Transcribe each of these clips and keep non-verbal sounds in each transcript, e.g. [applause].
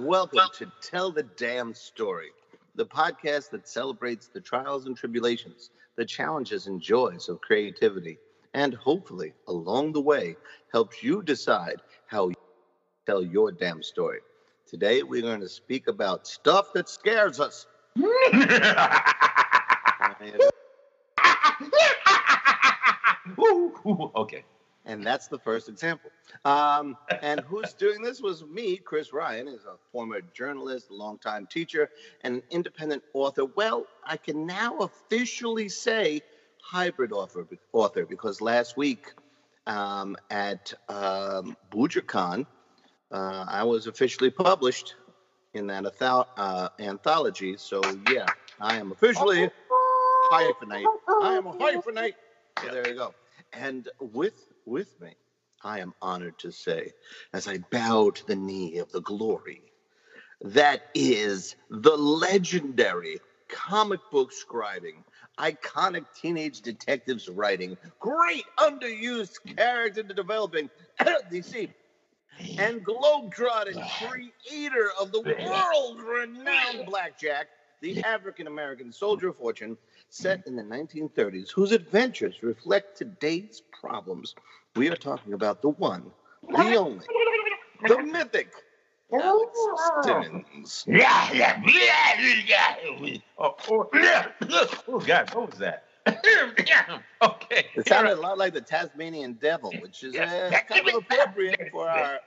Welcome to Tell the Damn Story, the podcast that celebrates the trials and tribulations, the challenges and joys of creativity, and hopefully, along the way, helps you decide how you tell your damn story. Today, we're going to speak about stuff that scares us. [laughs] [laughs] Okay. And that's the first example. Um, and who's doing this was me, Chris Ryan, is a former journalist, longtime teacher, and an independent author. Well, I can now officially say hybrid author, author because last week um, at um, Bouchercon, uh, I was officially published in that uh, anthology. So yeah, I am officially hyphenate. I am a hyphenate. So there you go. And with with me, I am honored to say, as I bow to the knee of the glory, that is the legendary comic book scribing, iconic teenage detectives writing, great underused character developing, [coughs] DC, and globetrotting creator of the world renowned Blackjack, the African American soldier of fortune, set in the 1930s, whose adventures reflect today's problems. We are talking about the one, the only, the mythic. Alex. Yeah, yeah, yeah, yeah. Oh, oh, yeah. oh God, what was that? [laughs] okay. It sounded a lot like the Tasmanian Devil, which is uh, kind of appropriate for our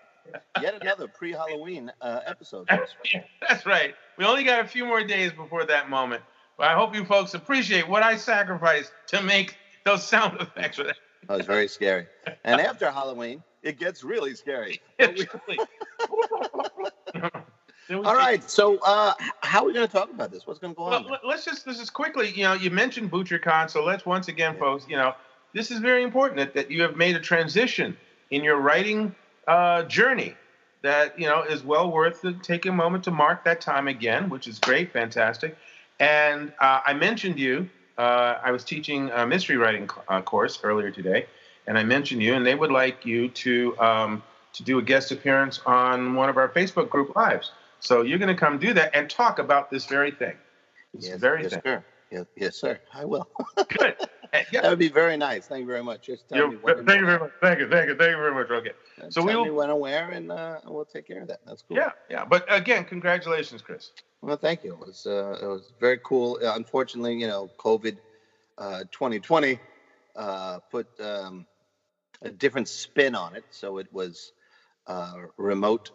yet another pre-Halloween uh, episode. [laughs] That's right. We only got a few more days before that moment. But I hope you folks appreciate what I sacrificed to make those sound effects. That was very scary. And after Halloween, it gets really scary. [laughs] [laughs] [laughs] All right. So, uh, how are we going to talk about this? What's going to go on? Well, let's just this is quickly. You know, you mentioned Bouchercon, so let's once again, yeah. folks. You know, this is very important that, that you have made a transition in your writing uh, journey that you know is well worth taking a moment to mark that time again, which is great, fantastic. And uh, I mentioned you. Uh, I was teaching a mystery writing uh, course earlier today, and I mentioned you, and they would like you to um, to do a guest appearance on one of our Facebook group lives. So you're going to come do that and talk about this very thing. This yes, very yes, thing. Sir. Yes, yes, sir. I will. [laughs] Good. Yeah. That would be very nice. Thank you very much. Just tell You're, me when Thank you very much. Thank you. Thank you. Thank you very much. Okay. Uh, so we will. Me when and where, and uh, we'll take care of that. That's cool. Yeah, yeah. But again, congratulations, Chris. Well, thank you. It was uh, it was very cool. Uh, unfortunately, you know, COVID 2020 uh, uh, put um, a different spin on it. So it was remote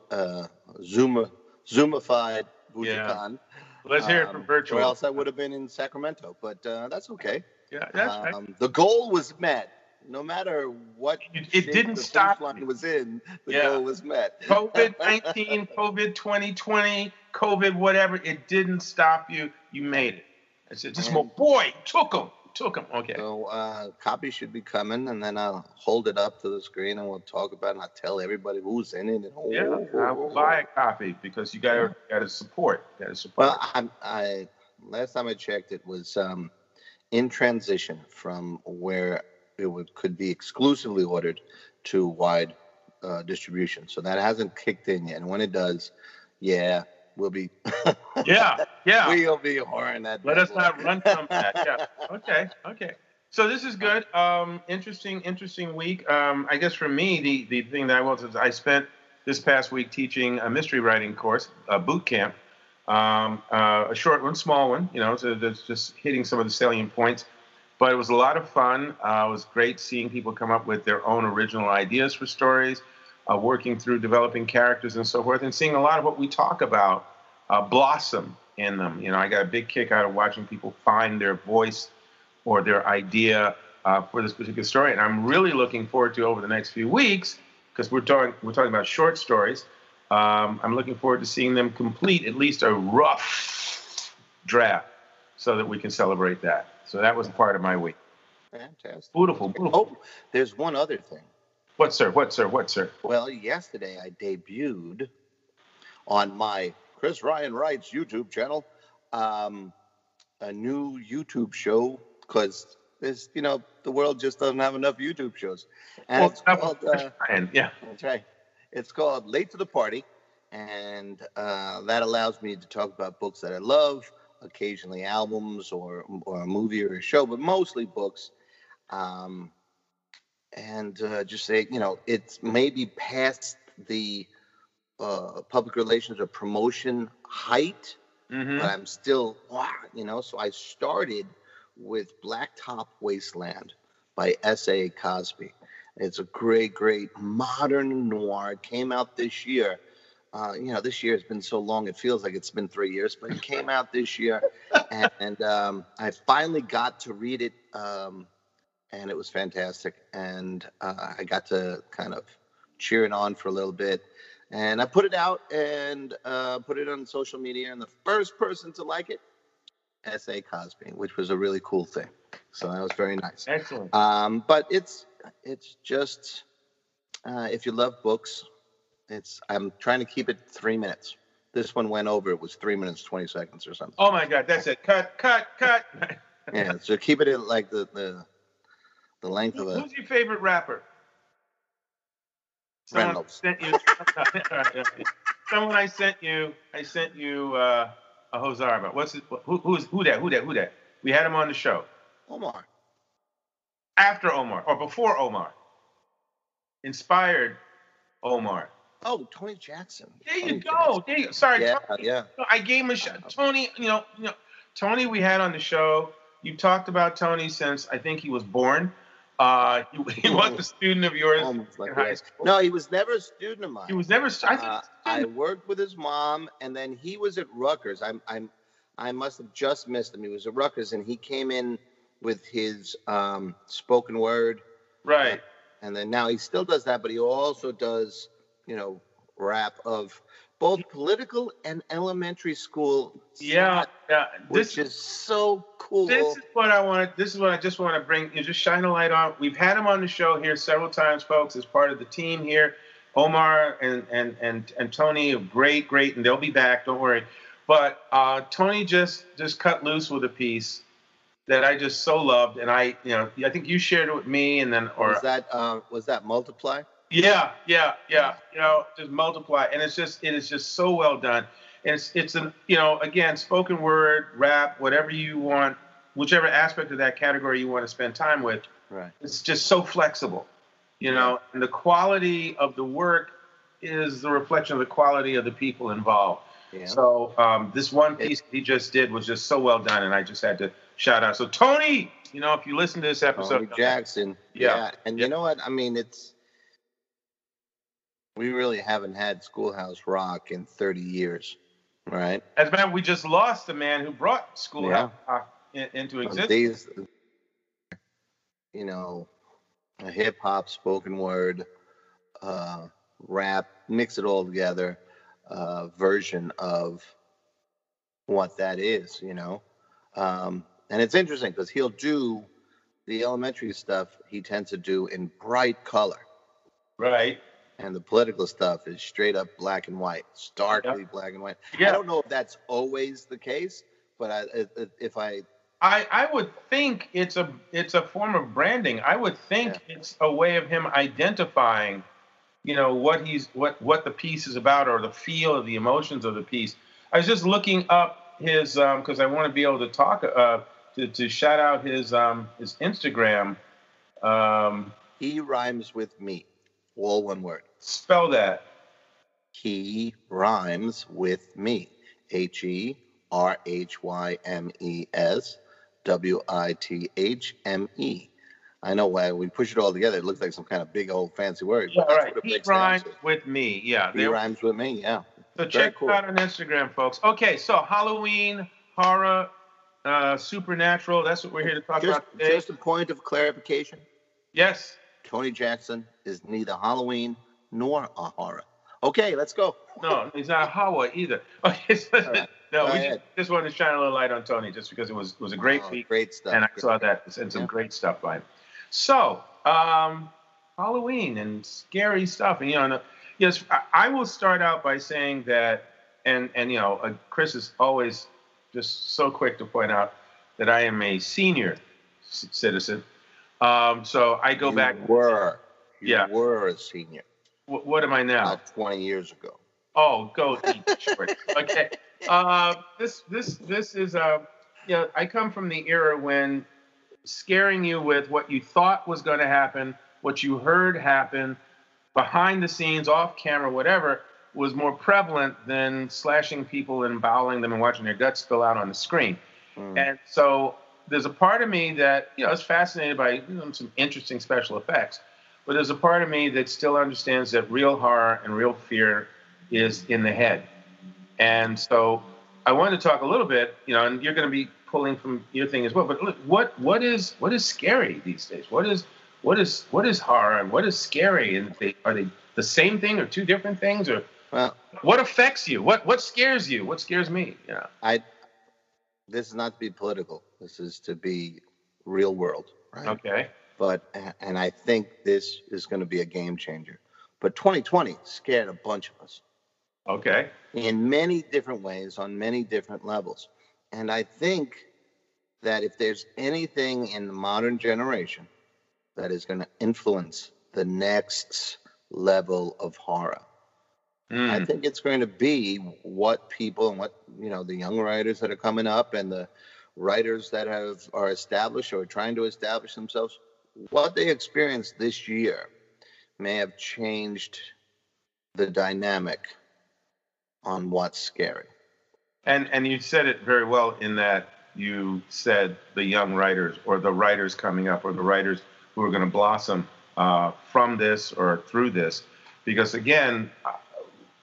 Zoom Zoomified Bouchercon. Yeah. Let's hear it from um, virtual. Or else I would have been in Sacramento, but uh, that's okay. Yeah, that's um, right. The goal was met. No matter what it, it didn't the stop. Line was in the yeah. goal was met. COVID [laughs] nineteen, COVID twenty twenty, COVID whatever. It didn't stop you. You made it. I said, just more. Boy, took them took them. Okay. So uh, copy should be coming, and then I'll hold it up to the screen, and we'll talk about it. And I'll tell everybody who's in it. And, oh, yeah, I will buy a copy because you got to got to support. Got to support. Well, I, I last time I checked, it was um, in transition from where it would could be exclusively ordered to wide uh, distribution. So that hasn't kicked in yet. And when it does, yeah, we'll be. [laughs] yeah, yeah. We'll be whoring that. Let us not run from [laughs] that. Yeah. Okay. Okay. So this is good. Um, interesting, interesting week. Um, I guess for me, the the thing that I was is I spent this past week teaching a mystery writing course, a boot camp, um, uh, a short one, small one. You know, so that's just hitting some of the salient points. But it was a lot of fun. Uh, it was great seeing people come up with their own original ideas for stories uh, working through developing characters and so forth, and seeing a lot of what we talk about uh, blossom in them. You know, I got a big kick out of watching people find their voice or their idea uh, for this particular story, and I'm really looking forward to over the next few weeks because we're talking we're talking about short stories. Um, I'm looking forward to seeing them complete at least a rough draft so that we can celebrate that. So that was part of my week. Fantastic. Beautiful, beautiful. Oh, there's one other thing. What, sir? What, sir? What, sir? Well, yesterday I debuted on my Chris Ryan Writes YouTube channel um, a new YouTube show because there's, you know, the world just doesn't have enough YouTube shows. And well, it's called, uh, yeah. That's right. It's called Late to the Party. and uh, that allows me to talk about books that I love, occasionally albums or or a movie or a show, but mostly books. Um, and uh, just say, you know, it's maybe past the uh, public relations or promotion height, Mhm. but I'm still, wow, you know. So I started with Blacktop Wasteland by S.A. Cosby. It's a great, great modern noir. It came out this year. Uh, you know, this year has been so long, it feels like it's been three years, but it came [laughs] out this year. And, and um, I finally got to read it, um, and it was fantastic. And uh, I got to kind of cheer it on for a little bit. And I put it out and uh, put it on social media, and the first person to like it, S.A. Cosby, which was a really cool thing. So that was very nice. Excellent. Um, but it's it's just uh, if you love books, it's I'm trying to keep it three minutes. This one went over. It was three minutes twenty seconds or something. Oh my God, that's it. Cut, cut, cut. Yeah, so keep it at like the the, the length of a Who's your favorite rapper? Someone Reynolds. sent you. [laughs] Someone I sent you. I sent you uh, a Hozar about. What's it? Who, who's who that? Who that? Who that? We had him on the show Omar. after Omar or before Omar. Inspired Omar. Oh, Tony Jackson. There you Tony go. There you go. Sorry, Jackson. Tony. Yeah, yeah. I gave him a shot. Tony, you know, you know, Tony, we had on the show. You talked about Tony since I think he was born. Uh, he, he [laughs] was a student of yours Almost like in high school. No, he was never a student of mine. He was never. I think Uh, I worked with his mom, and then he was at Rutgers. I'm, I'm, I must have just missed him. He was at Rutgers, and he came in with his um, spoken word, right. and then now he still does that, but he also does, you know, rap of both political and elementary school. Yeah, yeah. This which is so cool. this is what I want. This is what I just want to bring. You just shine a light on. We've had him on the show here several times, folks, as part of the team here. Omar and and and and Tony great, great, and they'll be back. Don't worry. But uh, Tony just just cut loose with a piece that I just so loved, and I, you know, I think you shared it with me, and then or was that uh, was that multiply? Yeah, yeah, yeah. You know, just multiply, and it's just it is just so well done. And it's it's an you know again spoken word, rap, whatever you want, whichever aspect of that category you want to spend time with. Right. It's just so flexible, you know. And the quality of the work is the reflection of the quality of the people involved. Yeah. So um, this one piece he just did was just so well done, and I just had to shout out. So Tony, you know, if you listen to this episode, Tony Jackson. Yeah. Yeah. And Yeah. you know what? I mean, it's we really haven't had Schoolhouse Rock in 30 years, right? As a matter, we just lost the man who brought Schoolhouse Rock in, into existence. These, you know, a hip hop, spoken word, uh, rap, mix it all together, uh, version of what that is, you know. Um, and it's interesting because he'll do the elementary stuff he tends to do in bright color. Right. And the political stuff is straight up black and white, starkly black and white. I don't know if that's always the case, but I, if- I, I, I would think it's a it's a form of branding. I would think it's a way of him identifying, you know, what he's what what the piece is about or the feel of the emotions of the piece. I was just looking up his um because I want to be able to talk uh to, to shout out his um his Instagram. Um he rhymes with me, all one word. Spell that. He rhymes with me. H E R H Y M E S W I T H M E. I know why we push it all together. It looks like some kind of big old fancy word. Yeah, that's right. He rhymes with me. Yeah. He rhymes with me. Yeah. So Very check cool. out on Instagram, folks. Okay, so Halloween, horror, uh, supernatural. That's what we're here to talk Just, about today. just a point of clarification. yes. Tony Jackson is neither Halloween nor a horror. Okay, let's go. [laughs] No, he's not a Hawa either. [laughs] Okay, so, right. no, Go we ahead. just wanted to shine a little light on Tony just because it was was a great Oh, week, Great stuff. and I Great saw that and some Yeah. great stuff by him. So, um, Halloween and scary stuff, and you know, yes, I, I will start out by saying that, and and you know, uh, Chris is always just so quick to point out that I am a senior c- citizen. Um, so I go You back. Were. You Yeah. were a senior wh- what am I now? about 20 years ago. Oh, go eat short. Okay. [laughs] Uh, this this this is a. Uh, you know, I come from the era when scaring you with what you thought was going to happen, what you heard happen, behind the scenes, off camera, whatever, was more prevalent than slashing people and bowling them and watching their guts spill out on the screen. Mm. And so there's a part of me that you know is fascinated by you know, some interesting special effects, but there's a part of me that still understands that real horror and real fear is in the head. And so I wanted to talk a little bit, you know, and you're going to be pulling from your thing as well. But look, what what is what is scary these days? What is what is what is horror and what is scary? And they, are they the same thing or two different things or well, what affects you? What what scares you? What scares me? Yeah. I this is not to be political. This is to be real world, right? Okay. But and I think this is going to be a game changer. But 2020 scared a bunch of us. Okay. In many different ways, on many different levels. And I think that if there's anything in the modern generation that is going to influence the next level of horror, mm. I think it's going to be what people and what, you know, the young writers that are coming up and the writers that have are established or trying to establish themselves, what they experienced this year may have changed the dynamic on what's scary. And and you said it very well in that you said the young writers or the writers coming up or the writers who are going to blossom uh, from this or through this, because again, uh,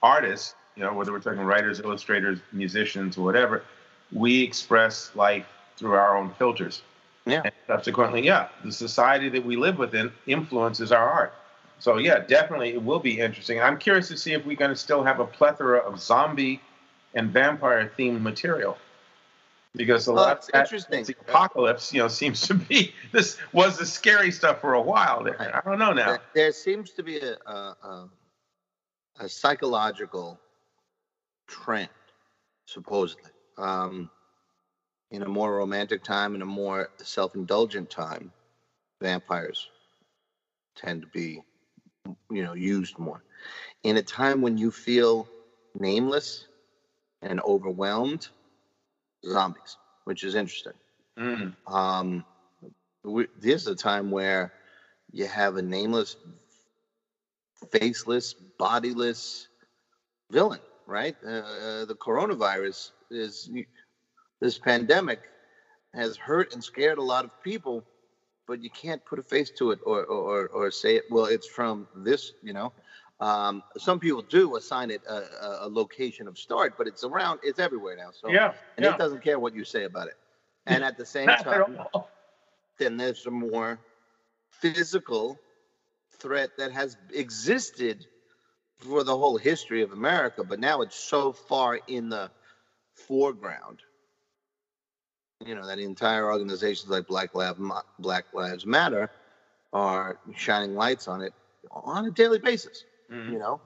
artists, you know, whether we're talking writers, illustrators, musicians, whatever, we express life through our own filters. Yeah. And subsequently, yeah, the society that we live within influences our art. So yeah, definitely it will be interesting. I'm curious to see if we're going to still have a plethora of zombie and vampire themed material. Because a oh, lot of interesting. the apocalypse, you know, seems to be [laughs] this was the scary stuff for a while. There, I don't know now. There seems to be a, a, a psychological trend, supposedly, um, in a more romantic time, in a more self-indulgent time, vampires tend to be, you know, used more. In a time when you feel nameless and overwhelmed, zombies, which is interesting. Mm. Um, we, this is a time where you have a nameless, faceless, bodiless villain, right? Uh, uh, the coronavirus is this pandemic has hurt and scared a lot of people, but you can't put a face to it or or, or say it. Well, it's from this, you know. Um, some people do assign it a, a, location of start, but it's around, it's everywhere now. So yeah, and yeah. it doesn't care what you say about it. And at the same time, then there's a more physical threat that has existed for the whole history of America, but now it's so far in the foreground. You know that entire organizations like Black Lives Black Lives Matter are shining lights on it on a daily basis mm-hmm. you know.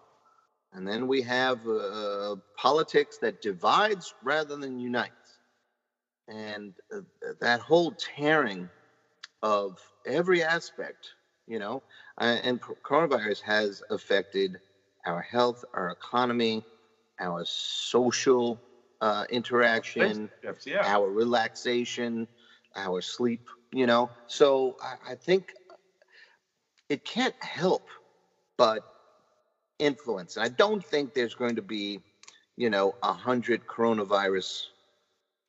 And then we have uh, politics that divides rather than unites. And uh, that whole tearing of every aspect, you know, uh, and coronavirus has affected our health, our economy, our social uh, interaction, yeah. our relaxation, our sleep, you know. So I, I think it can't help but influence. And I don't think there's going to be, you know, a hundred coronavirus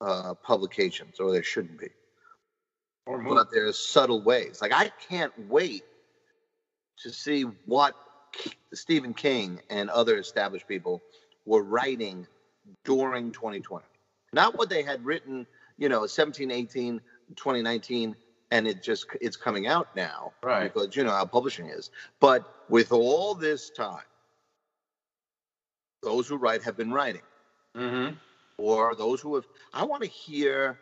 uh, publications, or there shouldn't be. But there's subtle ways. Like I can't wait to see what Stephen King and other established people were writing during 2020. Not what they had written, you know, 17, 18, 2019, and it just it's coming out now right because you know how publishing is but with all this time those who write have been writing, mm-hmm. or those who have. I want to hear,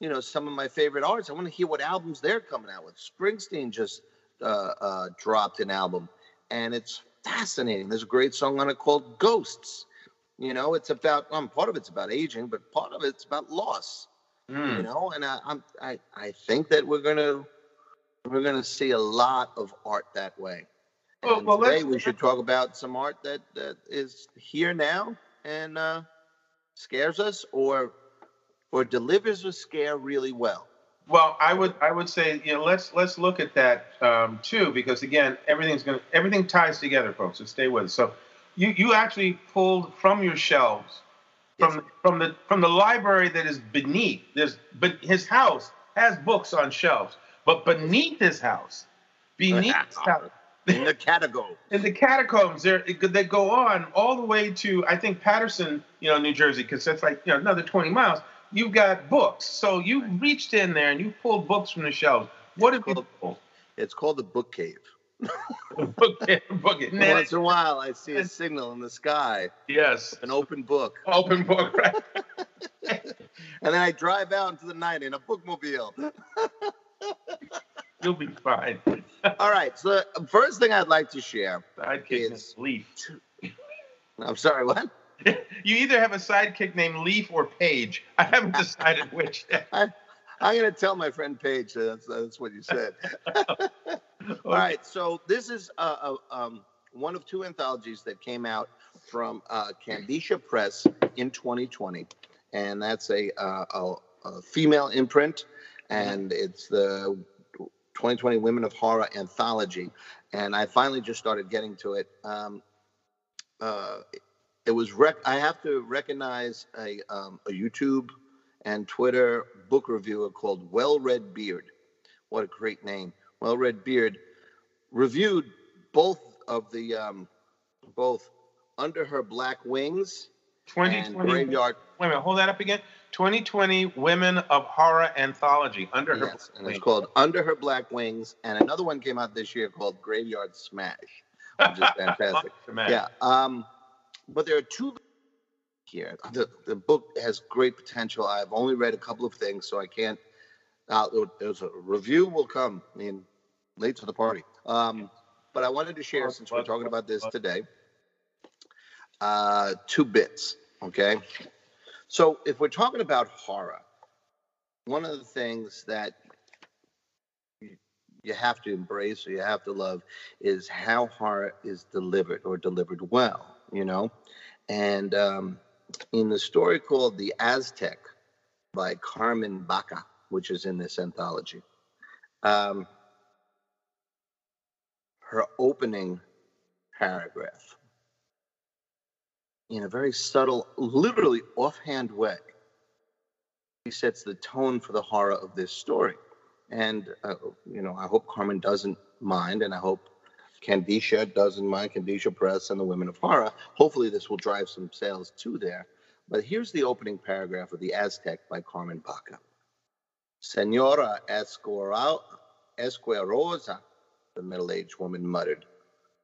you know, some of my favorite artists. I want to hear what albums they're coming out with. Springsteen just uh, uh, dropped an album, and it's fascinating. There's a great song on it called "Ghosts." You know, it's about um, part of it's about aging, but part of it's about loss. Mm. You know, and I, I'm I I think that we're gonna we're gonna see a lot of art that way. Well, And well, today we should talk about some art that, that is here now and uh, scares us or or delivers a scare really well. Well, I would I would say you know let's let's look at that um, too because again everything's gonna everything ties together, folks. So stay with us. So you you actually pulled from your shelves from from the from the library that is beneath. There's but his house has books on shelves, but beneath his house, beneath his house, [laughs] In the catacombs, [laughs] in the catacombs there they go on all the way to I think Paterson, you know, New Jersey, because that's like you know another 20 miles. You've got books, so you reached in there and you pulled books from the shelves. What have you pulled? It's called the book cave. [laughs] book it, book it. Now- Once in a while, I see a signal in the sky, yes, an open book, open book, right? [laughs] and then I drive out into the night in a bookmobile. [laughs] You'll be fine. All right. So the first thing I'd like to share. Sidekick Is- named Leaf. I'm sorry. What? You either have a sidekick named Leaf or Page. I haven't decided which. I'm going to tell my friend Paige that that's, that's what you said. [laughs] All right. So this is uh, uh, um, one of two anthologies that came out from uh, Kandisha Press in 2020, and that's a, uh, a, a female imprint, and it's the 2020 Women of Horror anthology. And I finally just started getting to it. Um, uh, it was rec- I have to recognize a, um, a YouTube and Twitter book reviewer called Well Read Beard. What a great name. Well Read Beard reviewed both of the um, both Under Her Black Wings and 2020. Graveyard. Wait a minute, hold that up again. 2020 Women of Horror Anthology under her. Yes, and it's called Under Her Black Wings, and another one came out this year called Graveyard Smash, which is [laughs] fantastic. Yeah. Um, but there are two here. The the book has great potential. I've only read a couple of things, so I can't. Uh, there's a review will come. I mean, late to the party. Um, but I wanted to share since we're talking about this today. Uh, two bits. Okay. So if we're talking about horror, one of the things that you- have to embrace or you have to love is how horror is delivered or delivered well, you know? And um, in the story called The Aztec by Carmen Baca, which is in this anthology, um, her opening paragraph, in a very subtle, literally offhand way, she sets the tone for the horror of this story. And, uh, you know, I hope Carmen doesn't mind, and I hope Kandisha doesn't mind, Kandisha Press and the Women of Horror. Hopefully, this will drive some sales too there. But here's the opening paragraph of The Aztec by Carmen Baca. Senora Esquerosa, the middle aged woman muttered,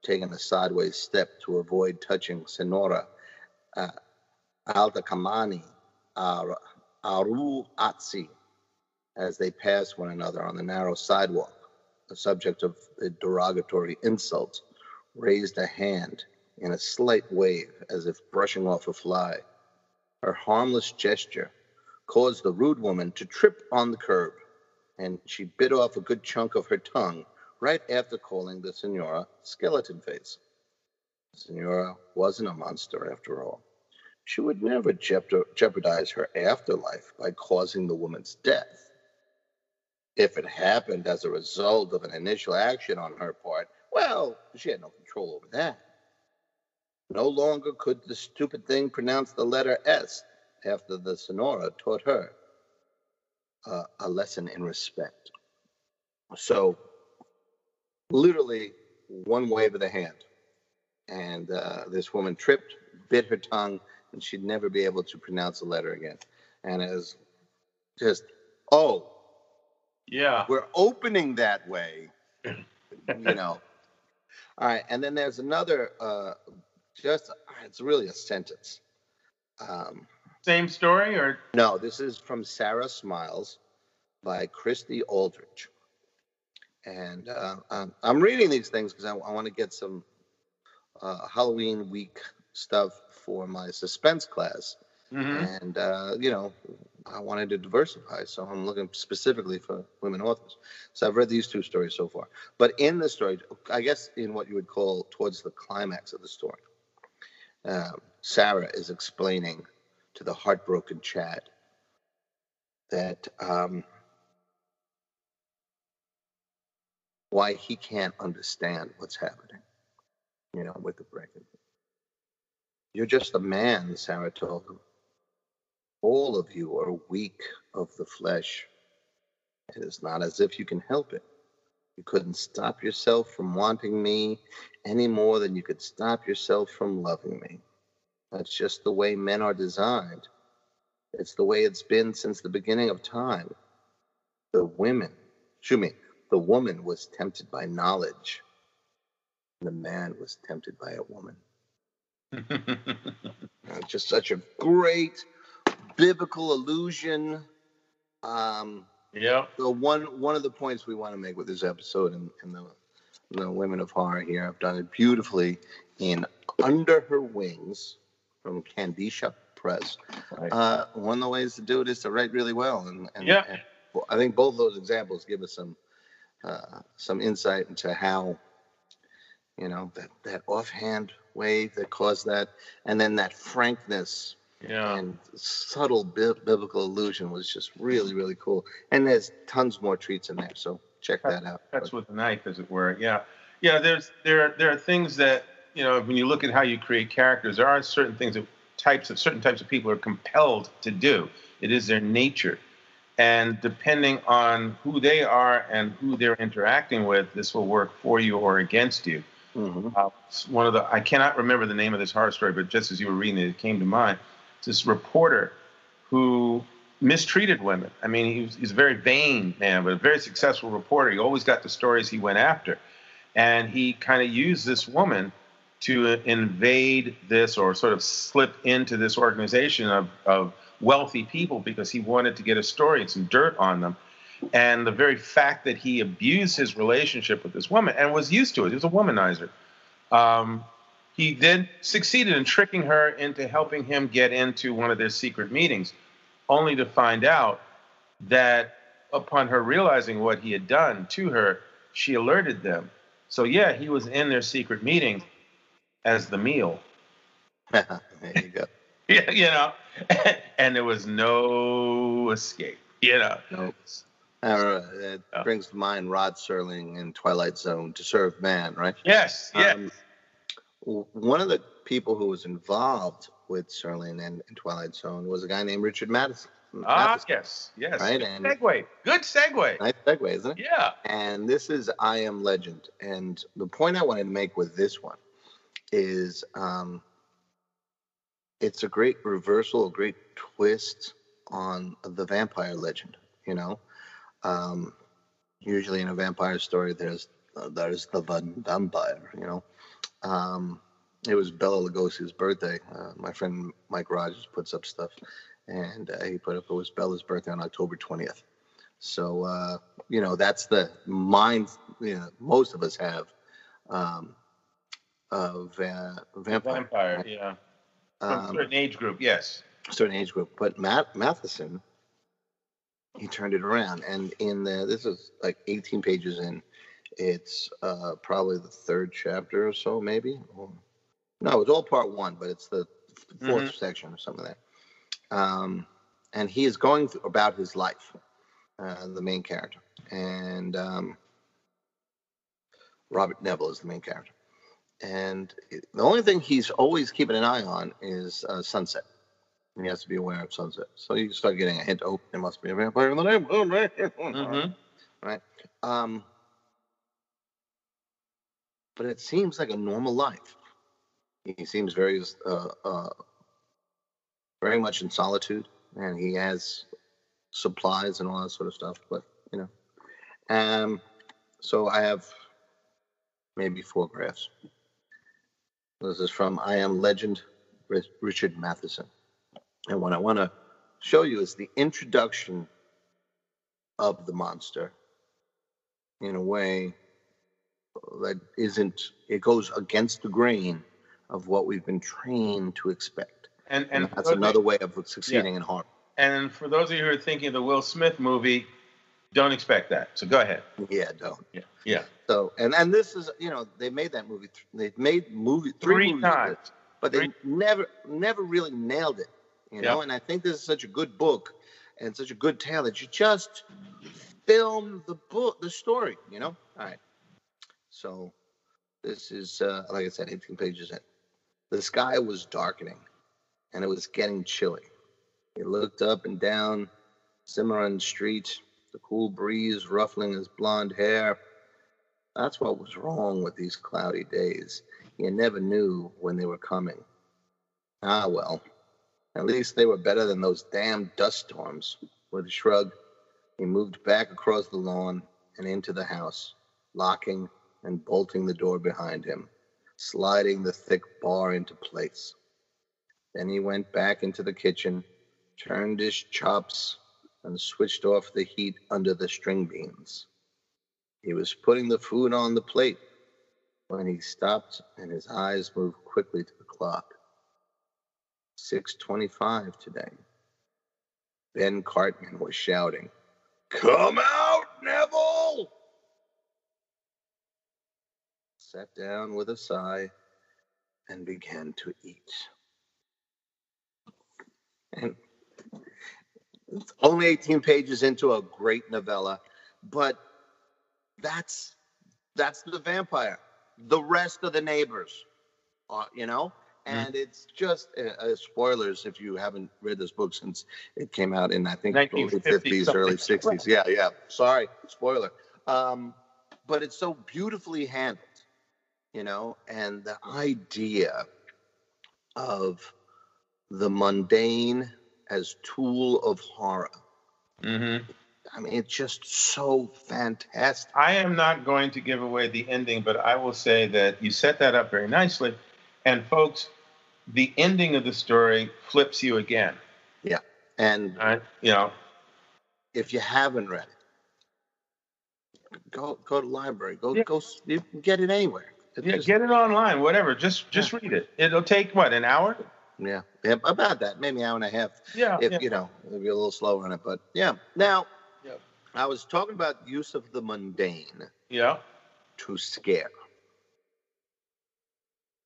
taking a sideways step to avoid touching Senora uh, Altakamani Ar- Aru Atsi as they passed one another on the narrow sidewalk. The subject of the derogatory insult raised a hand in a slight wave as if brushing off a fly. Her harmless gesture caused the rude woman to trip on the curb, and she bit off a good chunk of her tongue right after calling the senora skeleton face. The senora wasn't a monster after all. She would never jeopardize her afterlife by causing the woman's death. If it happened as a result of an initial action on her part, well, she had no control over that. No longer could the stupid thing pronounce the letter S after the Sonora taught her uh, a lesson in respect. So, literally, one wave of the hand. And uh, this woman tripped, bit her tongue, and she'd never be able to pronounce the letter again. And it was just, oh, Yeah. we're opening that way, you know. [laughs] All right, and then there's another, uh, just it's really a sentence. Um, Same story or no, this is from Sarah Smiles by Christy Aldridge, and uh, um, I'm reading these things because I, I want to get some uh, Halloween week stuff for my suspense class Mhm. and uh, you know I wanted to diversify, so I'm looking specifically for women authors. So I've read these two stories so far. But in the story, I guess in what you would call towards the climax of the story, um, Sarah is explaining to the heartbroken Chad that um, why he can't understand what's happening, you know, with the breakup. You're just a man, Sarah told him. All of you are weak of the flesh. It is not as if you can help it. You couldn't stop yourself from wanting me any more than you could stop yourself from loving me. That's just the way men are designed. It's the way it's been since the beginning of time. The women, excuse me, the woman was tempted by knowledge. The man was tempted by a woman. [laughs] just such a great biblical allusion. Um, yeah. So one one of the points we want to make with this episode and, and the the women of horror here have done it beautifully in Under Her Wings from Kandisha Press. Right. Uh, one of the ways to do it is to write really well, and, and yeah, and I think both those examples give us some uh, some insight into how you know that that offhand way that caused that, and then that frankness yeah. and subtle bi- biblical allusion was just really really cool. And there's tons more treats in there, so check that out. That's with the knife, as it were. Yeah, yeah. There's there there are things that you know when you look at how you create characters, there are certain things that types of certain types of people are compelled to do. It is their nature. And depending on who they are and who they're interacting with, this will work for you or against you. Mm-hmm. Uh, one of the I cannot remember the name of this horror story, but just as you were reading it, it came to mind. This reporter who mistreated women. I mean, he was, he's a very vain man, but a very successful reporter. He always got the stories he went after, and he kind of used this woman to invade this or sort of slip into this organization of, of wealthy people because he wanted to get a story and some dirt on them. And the very fact that he abused his relationship with this woman and was used to it, he was a womanizer. Um, he then succeeded in tricking her into helping him get into one of their secret meetings, only to find out that upon her realizing what he had done to her, she alerted them. So, yeah, he was in their secret meeting as the meal. [laughs] there you go. [laughs] yeah, you know, [laughs] and there was no escape. You know. Nope. Uh, it oh. brings to mind Rod Serling in Twilight Zone to serve man, right? Yes, yes. Um, one of the people who was involved with Serling and, and Twilight Zone was a guy named Richard Matheson. Ah, yes, yes. Right? Good and segue. Good segue. Nice segue, isn't it? Yeah. And this is I Am Legend. And the point I wanted to make with this one is um, it's a great reversal, a great twist on the vampire legend. You know, um, usually in a vampire story, there's uh, there's the vampire. You know, um, it was Bela Lugosi's birthday. Uh, my friend Mike Rogers puts up stuff, and uh, he put up it was Bela's birthday on October 20th. So uh, you know that's the mind you know most of us have um, of uh, vampire. Vampire, yeah. From um, certain age group, yes. Certain age group, but Matt Matheson, he turned it around, and in the this is like 18 pages in. It's uh, probably the third chapter or so, maybe. No, it's all part one, but it's the 4th mm-hmm. section or something like that. Um, and he is going through, about his life, uh, the main character, and um, Robert Neville is the main character and the only thing he's always keeping an eye on is uh, sunset. And he has to be aware of sunset. So you start getting a hint. Oh, there must be a vampire in the neighborhood, right? Mm-hmm. [laughs] Right. Um, but it seems like a normal life. He seems very, uh, uh, very much in solitude, and he has supplies and all that sort of stuff. But you know, um, so I have maybe four graphs. This is from I Am Legend, Richard Matheson. And what I want to show you is the introduction of the monster in a way that isn't, it goes against the grain of what we've been trained to expect. And, and, and that's another way of succeeding yeah. in horror. and for those of you who are thinking of the Will Smith movie, don't expect that. So go ahead. Yeah, don't. Yeah. Yeah. So and and this is you know they made that movie. They've made movie Three three, movies times. but they Three- never never really nailed it. You know, Yeah. and I think this is such a good book and such a good tale that you just film the book, the story. You know. All right. So this is uh, like I said, 18 pages in. The sky was darkening, and it was getting chilly. He looked up and down Cimarron Street, the cool breeze ruffling his blonde hair. That's what was wrong with these cloudy days. You never knew when they were coming. Ah, well, at least they were better than those damn dust storms. With a shrug, he moved back across the lawn and into the house, locking and bolting the door behind him, sliding the thick bar into place. Then he went back into the kitchen, turned his chops, and switched off the heat under the string beans. He was putting the food on the plate when he stopped and his eyes moved quickly to the clock. 6:25 today. Ben Cortman was shouting, "Come out, Neville!" Sat down with a sigh and began to eat. And only 18 pages into a great novella, but that's that's the vampire. The rest of the neighbors, uh, you know, and it's just uh, uh, spoilers if you haven't read this book since it came out in I think early 1950 50s, early something. 60s. Yeah, yeah. Sorry, spoiler. Um, but it's so beautifully handled, you know, and the idea of the mundane as tool of horror. hmm I mean, it's just so fantastic. I am not going to give away the ending, but I will say that you set that up very nicely. And folks, the ending of the story flips you again. Yeah. And All right? You know, if you haven't read it, go go to the library. Go Yeah. go. You can get it anywhere. It yeah, just- get it online, whatever. Just just read it. It'll take what an hour? Yeah, yeah, about that, maybe an hour and a half. Yeah. if yeah. you know, you're a little slower on it. But yeah, now Yeah. I was talking about use of the mundane yeah. to scare.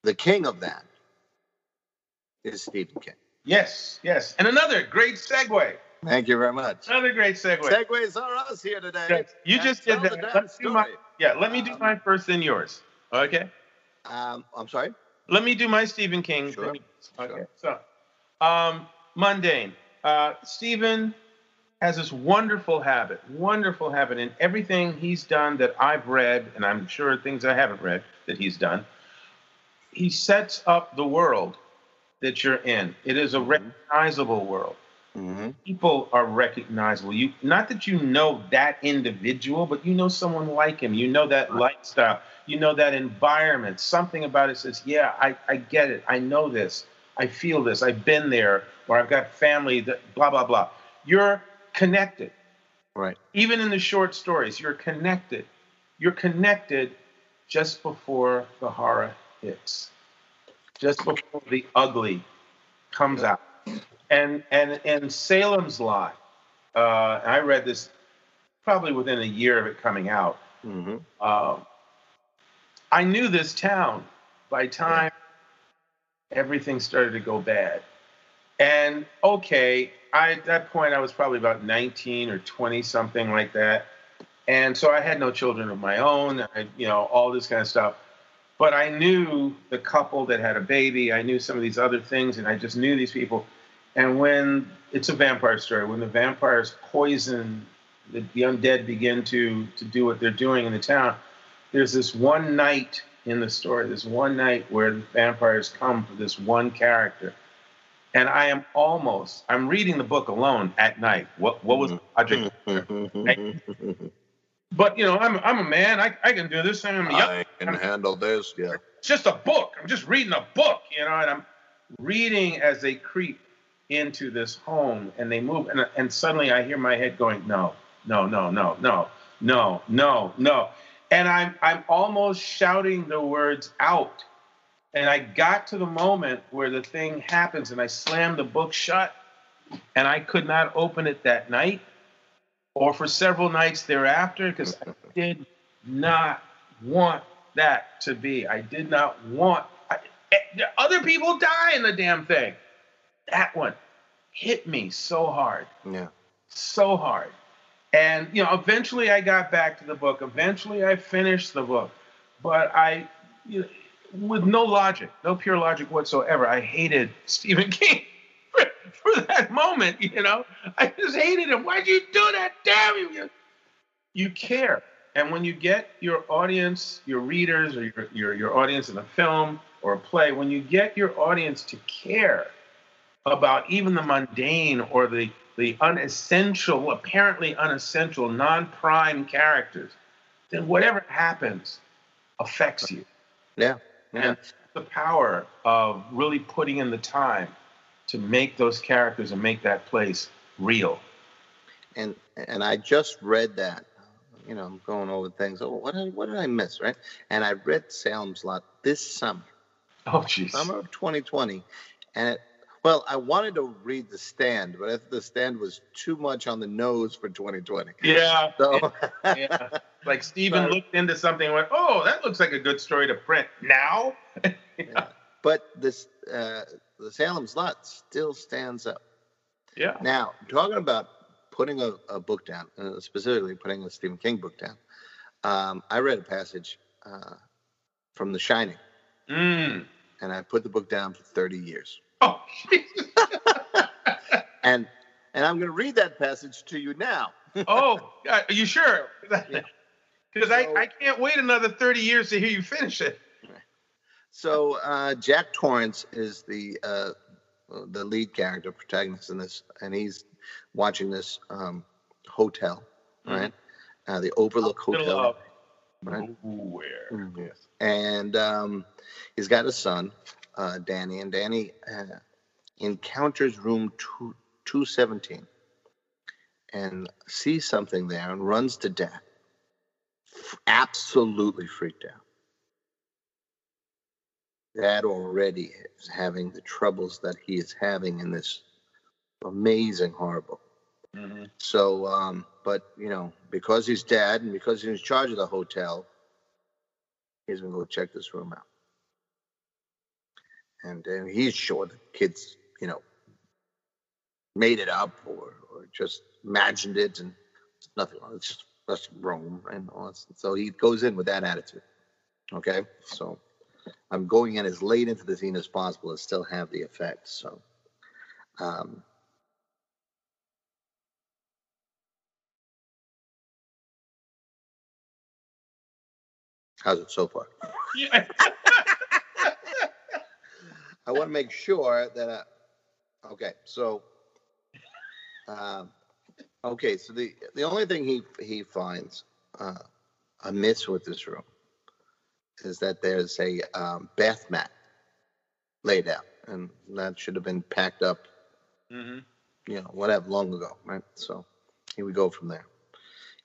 The king of that is Stephen King. Yes. Yes. And another great segue. Thank you very much. Another great segue. Segues are us here today. Yes, You just did that. Let's do my, yeah. Let me do Um, mine first, then yours. Okay. Um, I'm sorry. Let me do my Stephen King. Sure. Okay. sure. So, um, mundane. Uh, Stephen has this wonderful habit, wonderful habit in everything he's done that I've read, and I'm sure things I haven't read that he's done. He sets up the world that you're in. It is a Mhm. recognizable world. Mm-hmm. People are recognizable. You not that you know that individual, but you know someone like him. You know that lifestyle. You know that environment. Something about it says, "Yeah, I, I get it. I know this. I feel this. I've been there, or I've got family that blah blah blah." You're connected. Right. Even in the short stories, you're connected. You're connected just before the horror hits, just before the ugly comes out. And and in Salem's Lot, uh, and I read this probably within a year of it coming out. Mm-hmm. Uh, I knew this town by time everything started to go bad. And okay, I at that point I was probably about 19 or 20 something like that. And so I had no children of my own, I, you know, all this kind of stuff. But I knew the couple that had a baby. I knew some of these other things, and I just knew these people. And when it's a vampire story, when the vampires poison, the, the undead begin to to do what they're doing in the town. There's this one night in the story, this one night where the vampires come for this one character, and I am almost. I'm reading the book alone at night. What what was the logic? Mm-hmm. But you know, I'm I'm a man. I, I can do this. I'm young. I can handle this. Yeah. It's just a book. I'm just reading a book, you know, and I'm reading as they creep into this home and they move, and, and suddenly I hear my head going, no, no, no, no, no, no, no, no, and I'm I'm almost shouting the words out, and I got to the moment where the thing happens, and I slam the book shut, And I could not open it that night or for several nights thereafter because I [laughs] did not want that to be. I did not want I, eh, other people die in the damn thing. That one hit me so hard. Yeah. So hard. And you know, eventually I got back to the book. Eventually I finished the book. But I you know, with no logic, no pure logic whatsoever, I hated [laughs] Stephen King for, for that moment, you know. I just hated him. Why'd you do that? Damn you. You care. And when you get your audience, your readers, or your, your, your audience in a film or a play, when you get your audience to care about even the mundane or the, the unessential, apparently unessential, non prime characters, then whatever happens affects you. Yeah. yeah. And the power of really putting in the time to make those characters and make that place real. And and I just read that you know, I'm going over things. Oh, what did, what did I miss, right? And I read Salem's Lot this summer. Oh, jeez. Summer of 2020. And it, well, I wanted to read The Stand, but The Stand was too much on the nose for 2020. Yeah. So, yeah. [laughs] Like Stephen looked into something and went, oh, that looks like a good story to print now. yeah. [laughs] yeah. But this, uh, the Salem's Lot still stands up. Yeah. Now, talking about putting a, a book down, uh, specifically putting a Stephen King book down, um, I read a passage uh, from The Shining, mm. and I put the book down for 30 years. [laughs] Oh, [laughs] and and I'm going to read that passage to you now. [laughs] oh, are you sure? Because so, I, I can't wait another 30 years to hear you finish it. So uh, Jack Torrance is the uh, the lead character, protagonist in this, and he's watching this um, hotel, mm-hmm. right? Mm-hmm. Uh, the Overlook Hotel. Right? Nowhere. Mm-hmm. Yes. And um, he's got a son, uh, Danny, and Danny uh, encounters room two, 217 and sees something there and runs to dad. F- absolutely freaked out. That already is having the troubles that he is having in this amazing horror book. Mm-hmm. So, um, but you know, because he's dad and because he's in charge of the hotel, he's gonna go check this room out. And, and he's sure the kids, you know, made it up or, or just imagined it and nothing wrong. It's just Rome and. So he goes in with that attitude. Okay. So I'm going in as late into the scene as possible to still have the effect. So um, How's it so far? Yeah. [laughs] I want to make sure that. Uh, okay, so. Uh, okay, so the the only thing he he finds uh, amiss with this room is that there's a um, bath mat laid out, and that should have been packed up. Mm-hmm. You know, whatever, long ago, right? So here we go from there.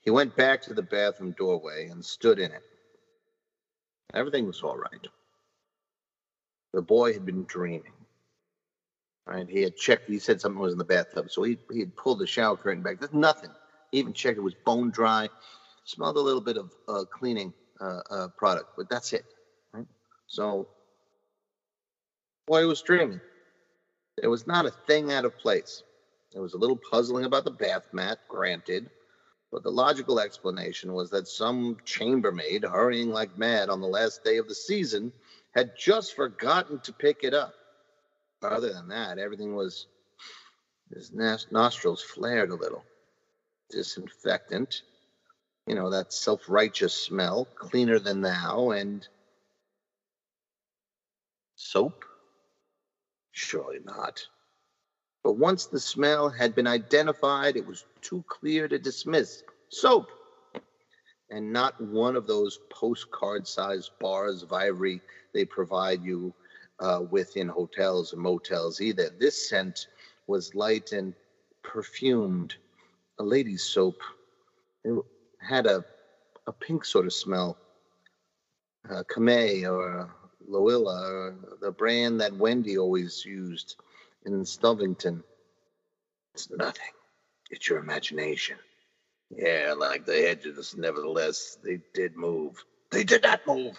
He went back to the bathroom doorway and stood in it. Everything was all right. The boy had been dreaming. Right? He had checked, he said something was in the bathtub. So he, he had pulled the shower curtain back. There's nothing. He even checked it was bone dry. Smelled a little bit of uh, cleaning uh, uh, product, but that's it. Right? So, boy was dreaming. There was not a thing out of place. There was a little puzzling about the bath mat, granted. But the logical explanation was that some chambermaid, hurrying like mad on the last day of the season, had just forgotten to pick it up. Other than that, everything was. His nostrils flared a little. Disinfectant, you know, that self righteous smell, cleaner than thou, and. Soap? Surely not. But once the smell had been identified, it was too clear to dismiss. Soap! And not one of those postcard sized bars of ivory they provide you uh, with in hotels and motels either. This scent was light and perfumed, a lady's soap. It had a, a pink sort of smell, uh, Camay or Lowila, or the brand that Wendy always used in Stovington. It's nothing. It's your imagination. Yeah, like the edges, nevertheless, they did move. They did not move.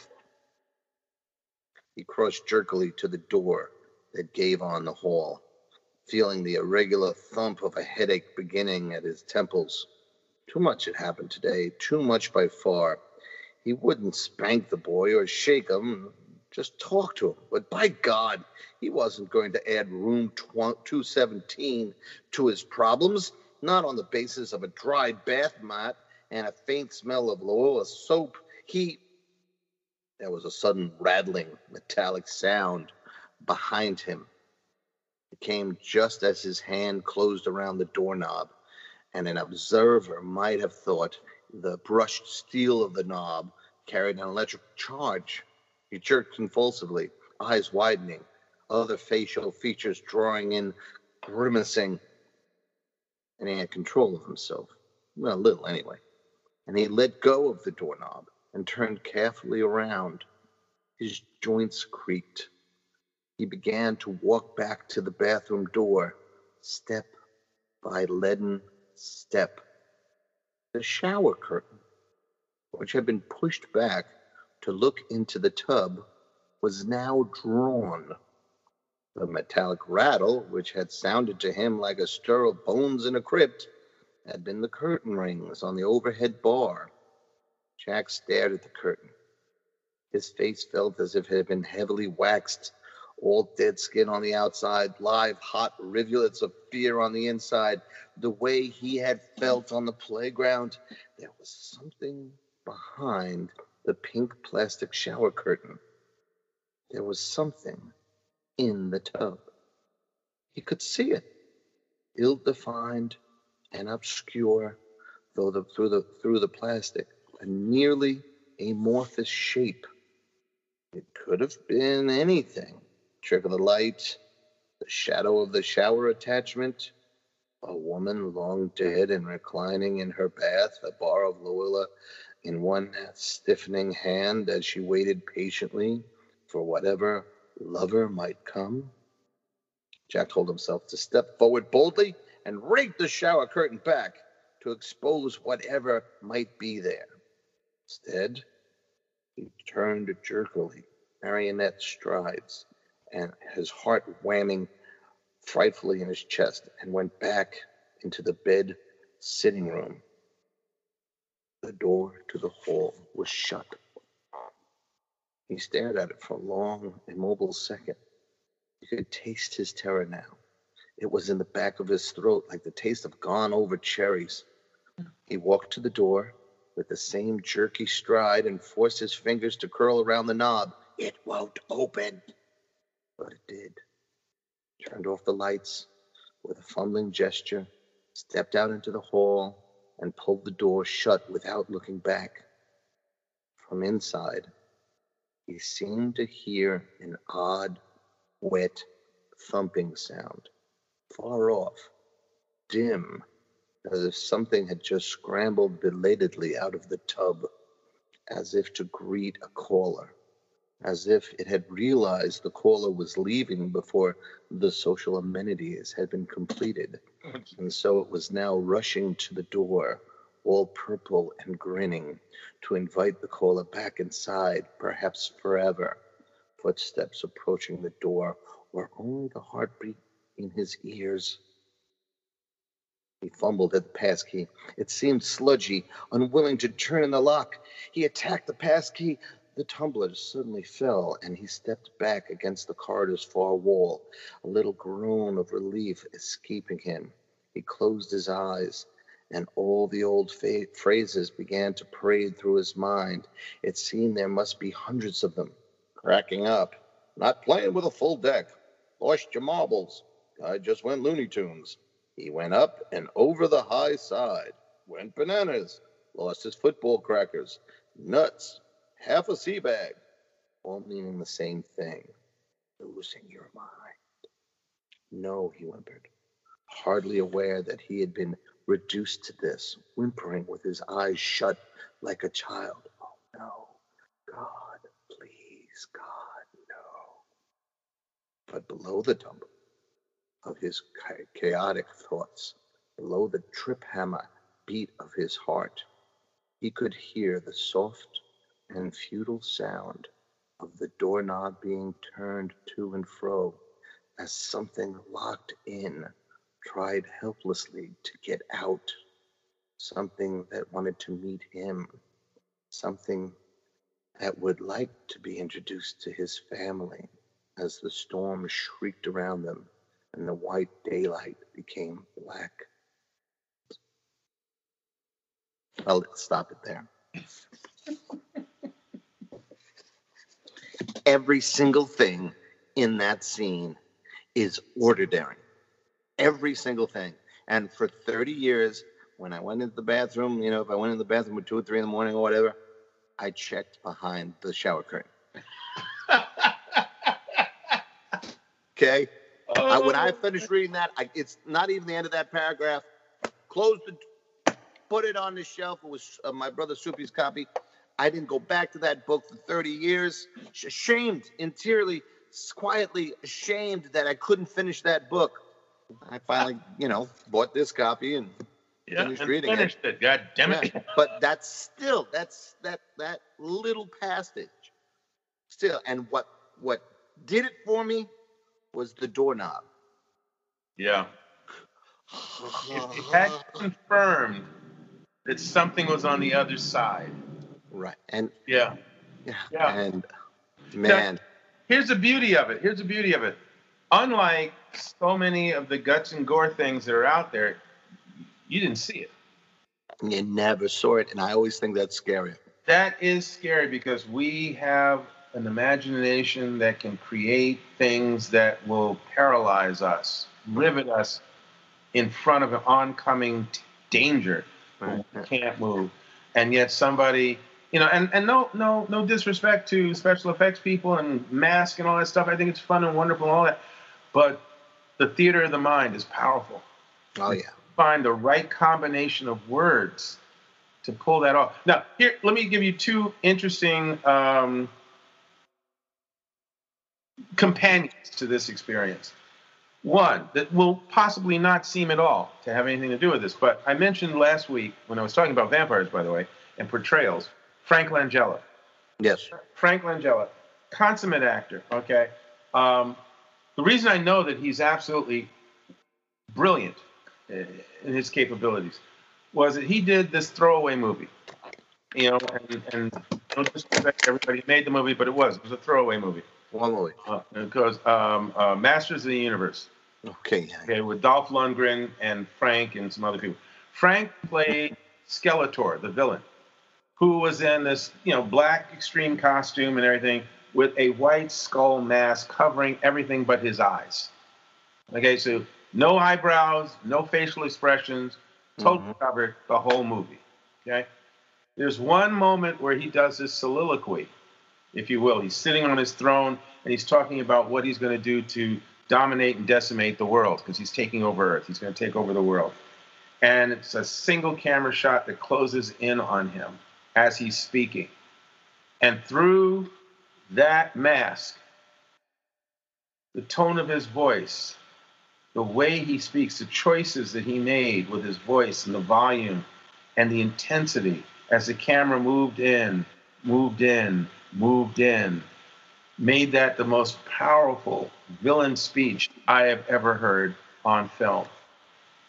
He crossed jerkily to the door that gave on the hall, feeling the irregular thump of a headache beginning at his temples. Too much had happened today, too much by far. He wouldn't spank the boy or shake him, just talk to him. But by God, he wasn't going to add room 217 to his problems, not on the basis of a dry bath mat and a faint smell of Lowila soap. He. There was a sudden rattling, metallic sound behind him. It came just as his hand closed around the doorknob, and an observer might have thought the brushed steel of the knob carried an electric charge. He jerked convulsively, eyes widening, other facial features drawing in, grimacing. And he had control of himself. Well, a little anyway. And he let go of the doorknob and turned carefully around. His joints creaked. He began to walk back to the bathroom door, step by leaden step. The shower curtain, which had been pushed back to look into the tub, was now drawn. The metallic rattle, which had sounded to him like a stir of bones in a crypt, had been the curtain rings on the overhead bar. Jack stared at the curtain. His face felt as if it had been heavily waxed, all dead skin on the outside, live hot rivulets of fear on the inside, the way he had felt on the playground. There was something behind the pink plastic shower curtain. There was something in the tub. He could see it, ill defined and obscure, though the, through the through the plastic, a nearly amorphous shape. It could have been anything. Trick of the light, the shadow of the shower attachment, a woman long dead and reclining in her bath, a bar of Lowila in one stiffening hand as she waited patiently for whatever lover might come. Jack told himself to step forward boldly and rake the shower curtain back to expose whatever might be there. Instead, he turned jerkily, marionette strides, and his heart whamming frightfully in his chest, and went back into the bed sitting room the door to the hall was shut. He stared at it for a long, immobile second. He could taste his terror now. It was in the back of his throat like the taste of gone over cherries. He walked to the door with the same jerky stride and forced his fingers to curl around the knob. It won't open. But it did. Turned off the lights with a fumbling gesture, stepped out into the hall, and pulled the door shut without looking back. From inside, he seemed to hear an odd, wet, thumping sound, far off, dim, as if something had just scrambled belatedly out of the tub, as if to greet a caller as if it had realized the caller was leaving before the social amenities had been completed. [laughs] And so it was now rushing to the door, all purple and grinning, to invite the caller back inside, perhaps forever. Footsteps approaching the door, or only the heartbeat in his ears. He fumbled at the passkey. It seemed sludgy, unwilling to turn in the lock. He attacked the passkey, the tumbler suddenly fell, and he stepped back against the corridor's far wall, a little groan of relief escaping him. He closed his eyes, and all the old fa- phrases began to parade through his mind. It seemed there must be hundreds of them. Cracking up. Not playing with a full deck. Lost your marbles. I just went Looney Tunes. He went up and over the high side. Went bananas. Lost his football crackers. Nuts half a sea bag, all meaning the same thing losing your mind. No, he whimpered, hardly aware that he had been reduced to this, whimpering with his eyes shut like a child. Oh no, God, please, God, no. But below the tumbler, of his chaotic thoughts, below the trip hammer beat of his heart, he could hear the soft and futile sound of the doorknob being turned to and fro as something locked in tried helplessly to get out, something that wanted to meet him, something that would like to be introduced to his family as the storm shrieked around them and the white daylight became black. I'll stop it there. [laughs] Every single thing in that scene is ordinary. Every single thing. And for 30 years, when I went into the bathroom, you know, if I went in the bathroom at two or three in the morning or whatever, I checked behind the shower curtain. [laughs] okay. Oh. I, when I oh. finished reading that, I, it's not even the end of that paragraph. Closed it, put it on the shelf. It was uh, my brother Soupy's copy. I didn't go back to that book for 30 years. Ashamed, interiorly, quietly ashamed that I couldn't finish that book. I finally, you know, bought this copy and yeah, finished reading finished it. it. God damn it! Yeah, but that's still that's that that little passage, still. And what what did it for me was the doorknob. Yeah. if it had confirmed that something was on the other side. Right. And yeah. Yeah. yeah. And man. Now, here's the beauty of it. Here's the beauty of it. Unlike so many of the guts and gore things that are out there, you didn't see it. You never saw it, and I always think that's scary. That is scary because we have an imagination that can create things that will paralyze us, rivet us in front of an oncoming t- danger. Right. We can't move, and yet somebody, you know, and, and no no no disrespect to special effects people and mask and all that stuff. I think it's fun and wonderful and all that, but the theater of the mind is powerful. Oh yeah. Find the right combination of words to pull that off. Now, here, let me give you two interesting um, companions to this experience. One that will possibly not seem at all to have anything to do with this, but I mentioned last week when I was talking about vampires, by the way, and portrayals, Frank Langella. Yes. Frank Langella, consummate actor. Okay. Um, the reason I know that he's absolutely brilliant in his capabilities was that he did this throwaway movie. You know, and, and no disrespect everybody who made the movie, but it was it was a throwaway movie. One movie. Uh, because um, uh, Masters of the Universe. Okay. Okay, with Dolph Lundgren and Frank and some other people. Frank played Skeletor, the villain, who was in this, you know, black extreme costume and everything, with a white skull mask covering everything but his eyes. Okay, so no eyebrows, no facial expressions, totally mm-hmm. covered the whole movie. Okay, there's one moment where he does this soliloquy if you will. He's sitting on his throne and he's talking about what he's going to do to dominate and decimate the world because he's taking over Earth. He's going to take over the world. And it's a single camera shot that closes in on him as he's speaking. And through that mask, the tone of his voice, the way he speaks, the choices that he made with his voice and the volume and the intensity as the camera moved in, moved in, moved in, made that the most powerful villain speech I have ever heard on film.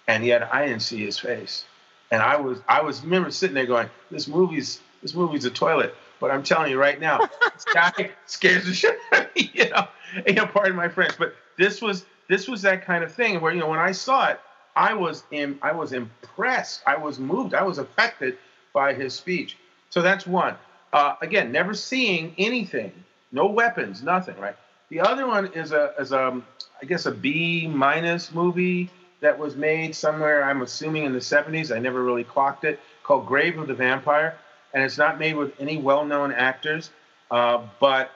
And yet I didn't see his face. And I was I was remember sitting there going, This movie's this movie's a toilet. But I'm telling you right now, this [laughs] guy scares the shit out of me, you know. You know, pardon my French. But this was this was that kind of thing where, you know, when I saw it, I was in I was impressed. I was moved. I was affected by his speech. So that's one. Uh, again, never seeing anything, no weapons, nothing, right? The other one is a, is a I guess a B minus movie that was made somewhere, I'm assuming in the 70s. I never really clocked it, called Grave of the Vampire. And it's not made with any well known actors, uh, but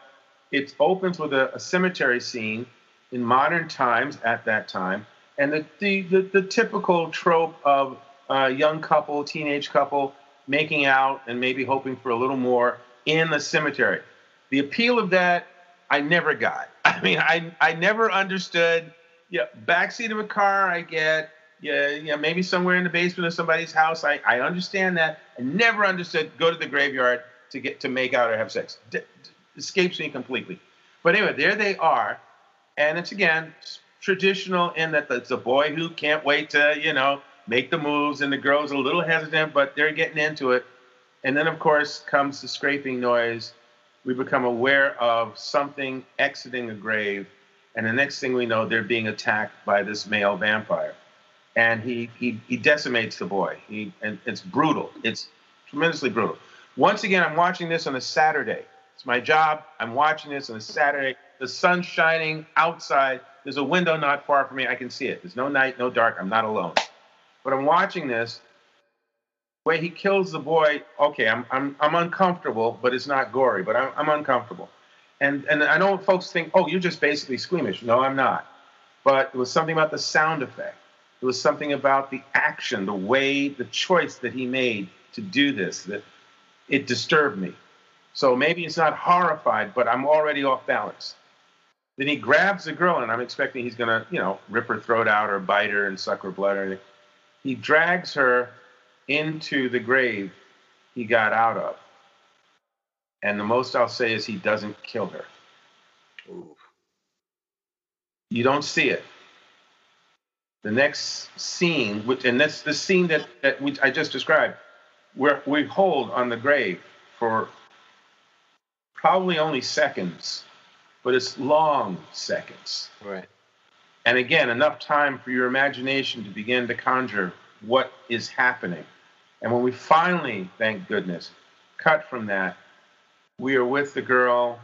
it opens with a, a, cemetery scene in modern times at that time. And the, the, the, the typical trope of a young couple, teenage couple, making out and maybe hoping for a little more in the cemetery. The appeal of that, I never got. [laughs] I mean, I, I never understood yeah, backseat of a car, I get. Yeah, yeah, maybe somewhere in the basement of somebody's house. I, I understand that. I never understood go to the graveyard to get to make out or have sex. D- escapes me completely. But anyway, there they are, and it's again traditional in that it's a boy who can't wait to you know make the moves, and the girl's a little hesitant, but they're getting into it. And then of course comes the scraping noise. We become aware of something exiting a grave, and the next thing we know, they're being attacked by this male vampire and he, he, he decimates the boy. He, and it's brutal. It's tremendously brutal. Once again, I'm watching this on a Saturday. It's my job. I'm watching this on a Saturday. The sun's shining outside. There's a window not far from me. I can see it. There's no night, no dark. I'm not alone. But I'm watching this. The way he kills the boy, okay, I'm, I'm, I'm uncomfortable, but it's not gory, but I'm, I'm uncomfortable. And, and I know folks think, oh, you're just basically squeamish. No, I'm not. But it was something about the sound effect it was something about the action, the way, the choice that he made to do this that it disturbed me. So maybe it's not horrified, but I'm already off balance. Then he grabs the girl, and I'm expecting he's gonna, you know, rip her throat out or bite her and suck her blood or anything. He drags her into the grave he got out of. And the most I'll say is he doesn't kill her. Ooh. You don't see it the next scene, which and that's the scene that, that we, I just described, where we hold on the grave for probably only seconds, but it's long seconds. Right. And again, enough time for your imagination to begin to conjure what is happening. And when we finally, thank goodness, cut from that, we are with the girl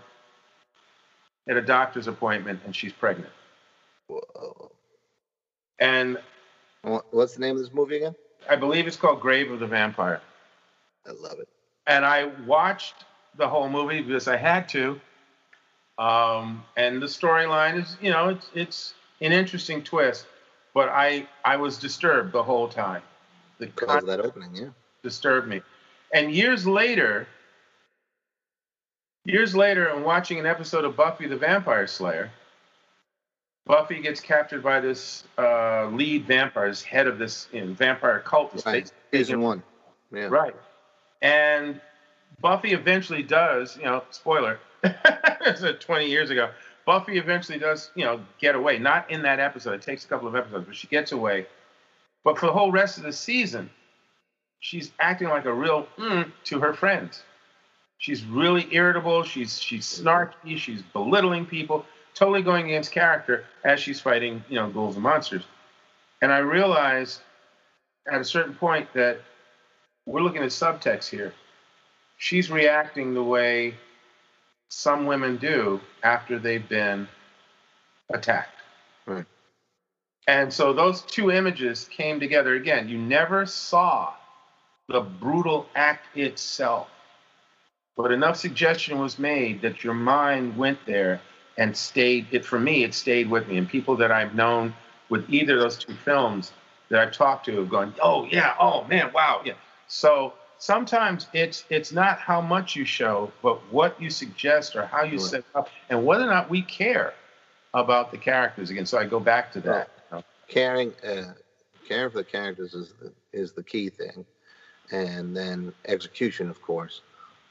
at a doctor's appointment and she's pregnant. Whoa. And what's the name of this movie again? I believe it's called Grave of the Vampire. I love it. And I watched the whole movie because I had to. Um, and the storyline is, you know, it's it's an interesting twist, but I I was disturbed the whole time. The because of that opening, yeah, disturbed me. And years later, years later, I'm watching an episode of Buffy the Vampire Slayer, Buffy gets captured by this uh, lead vampire, this head of this you know, vampire cult. Right. Season one. Yeah. Right. And Buffy eventually does, you know, spoiler, [laughs] it's 20 years ago. Buffy eventually does, you know, get away. Not in that episode. It takes a couple of episodes, but she gets away. But for the whole rest of the season, she's acting like a real mm to her friends. She's really irritable. She's she's snarky. She's belittling people totally going against character as she's fighting, you know, ghouls and monsters. And I realized at a certain point that we're looking at subtext here. She's reacting the way some women do after they've been attacked. Right. And so those two images came together again. You never saw the brutal act itself, but enough suggestion was made that your mind went there and stayed it for me it stayed with me. And people that i've known with either of those two films that i've talked to have gone oh yeah oh man wow yeah. So sometimes it's it's not how much you show but what you suggest or how you right. set up and whether or not we care about the characters again. So i go back to that. Caring uh, caring for the characters is the, is the key thing. And then execution of course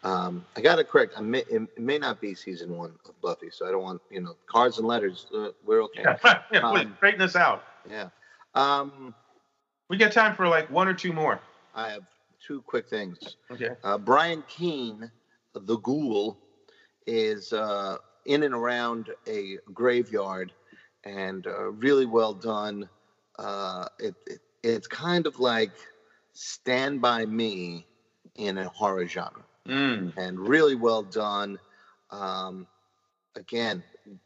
um, I got it correct. I may, it may not be season one of Buffy, so I don't want you know cards and letters. Uh, we're okay. Yeah, [laughs] yeah please um, straighten this out. Yeah. Um, we got time for like one or two more. I have two quick things. Okay. Uh, Brian Keene, the Ghoul, is uh, in and around a graveyard, and uh, really well done. Uh, it, it, it's kind of like Stand by Me in a horror genre mm. and really well done. Um, again,